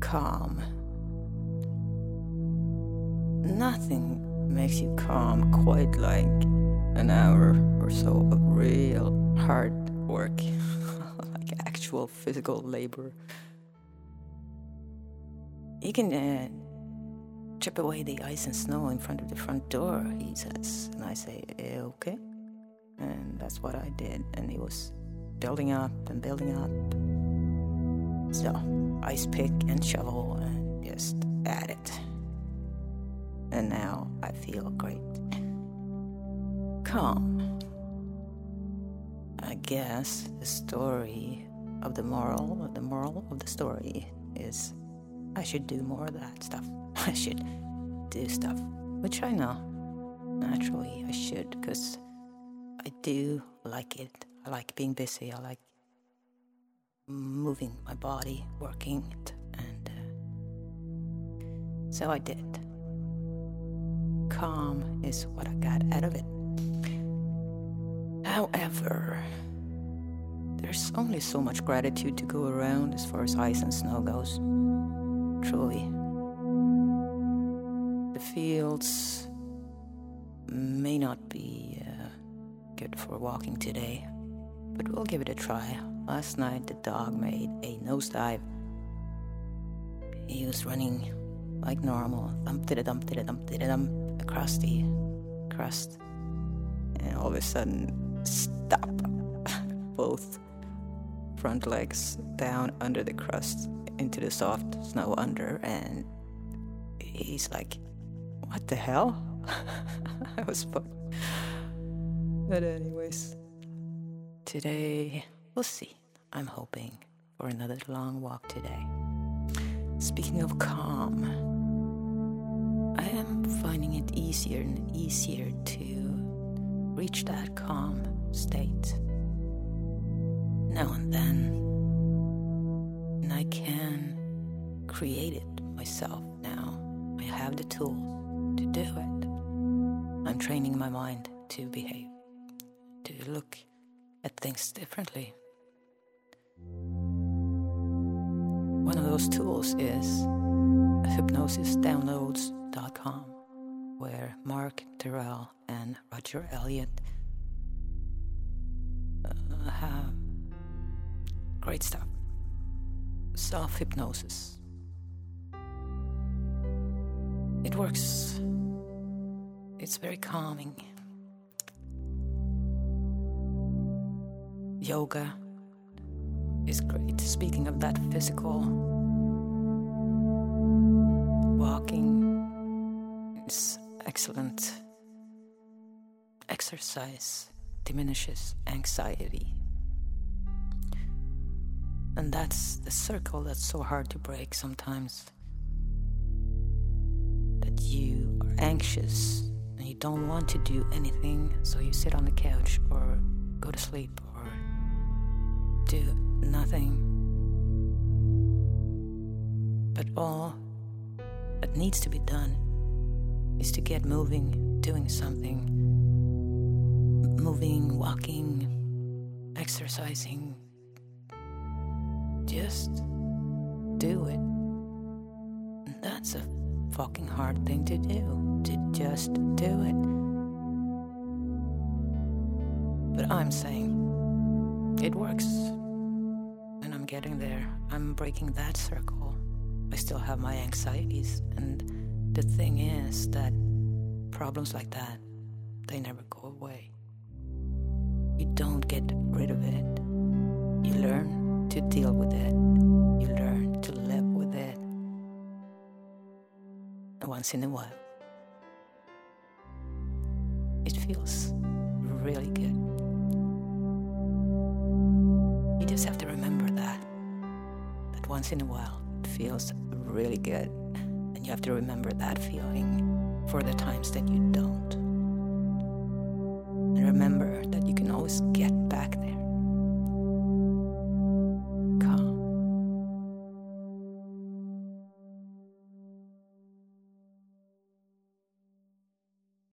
calm. Nothing makes you calm quite like an hour or so of real hard work, like actual physical labor. You can uh, chip away the ice and snow in front of the front door, he says. And I say, eh, okay. And that's what I did. And he was building up and building up. So, ice pick and shovel and just add it. And now I feel great. Calm. I guess the story of the moral, the moral of the story is I should do more of that stuff. I should do stuff, which I know naturally I should because I do like it. I like being busy. I like moving my body, working it, and uh, so I did. Calm is what I got out of it. However, there's only so much gratitude to go around as far as ice and snow goes. Truly. The fields may not be uh, good for walking today, but we'll give it a try. Last night, the dog made a nosedive. He was running like normal, thump did a dump did a dump did a dump across the crust, and all of a sudden, stop. Both front legs down under the crust into the soft snow under, and he's like, What the hell? I was fucked. But, anyways, today, we'll see. I'm hoping for another long walk today. Speaking of calm, I am finding it easier and easier to reach that calm state now and then. And I can create it myself now. I have the tools to do it. I'm training my mind to behave, to look at things differently. One of those tools is hypnosisdownloads.com, where Mark Tyrrell and Roger Elliott uh, have great stuff. Self hypnosis. It works, it's very calming. Yoga is great. Speaking of that, physical walking is excellent. Exercise diminishes anxiety. And that's the circle that's so hard to break sometimes. That you are anxious and you don't want to do anything, so you sit on the couch or go to sleep or do nothing. But all that needs to be done is to get moving, doing something, moving, walking, exercising. Just do it. And that's a fucking hard thing to do, to just do it. But I'm saying it works. Getting there. I'm breaking that circle. I still have my anxieties. And the thing is that problems like that, they never go away. You don't get rid of it. You learn to deal with it. You learn to live with it. And once in a while, it feels really good. Once in a while, it feels really good. And you have to remember that feeling for the times that you don't. And remember that you can always get back there.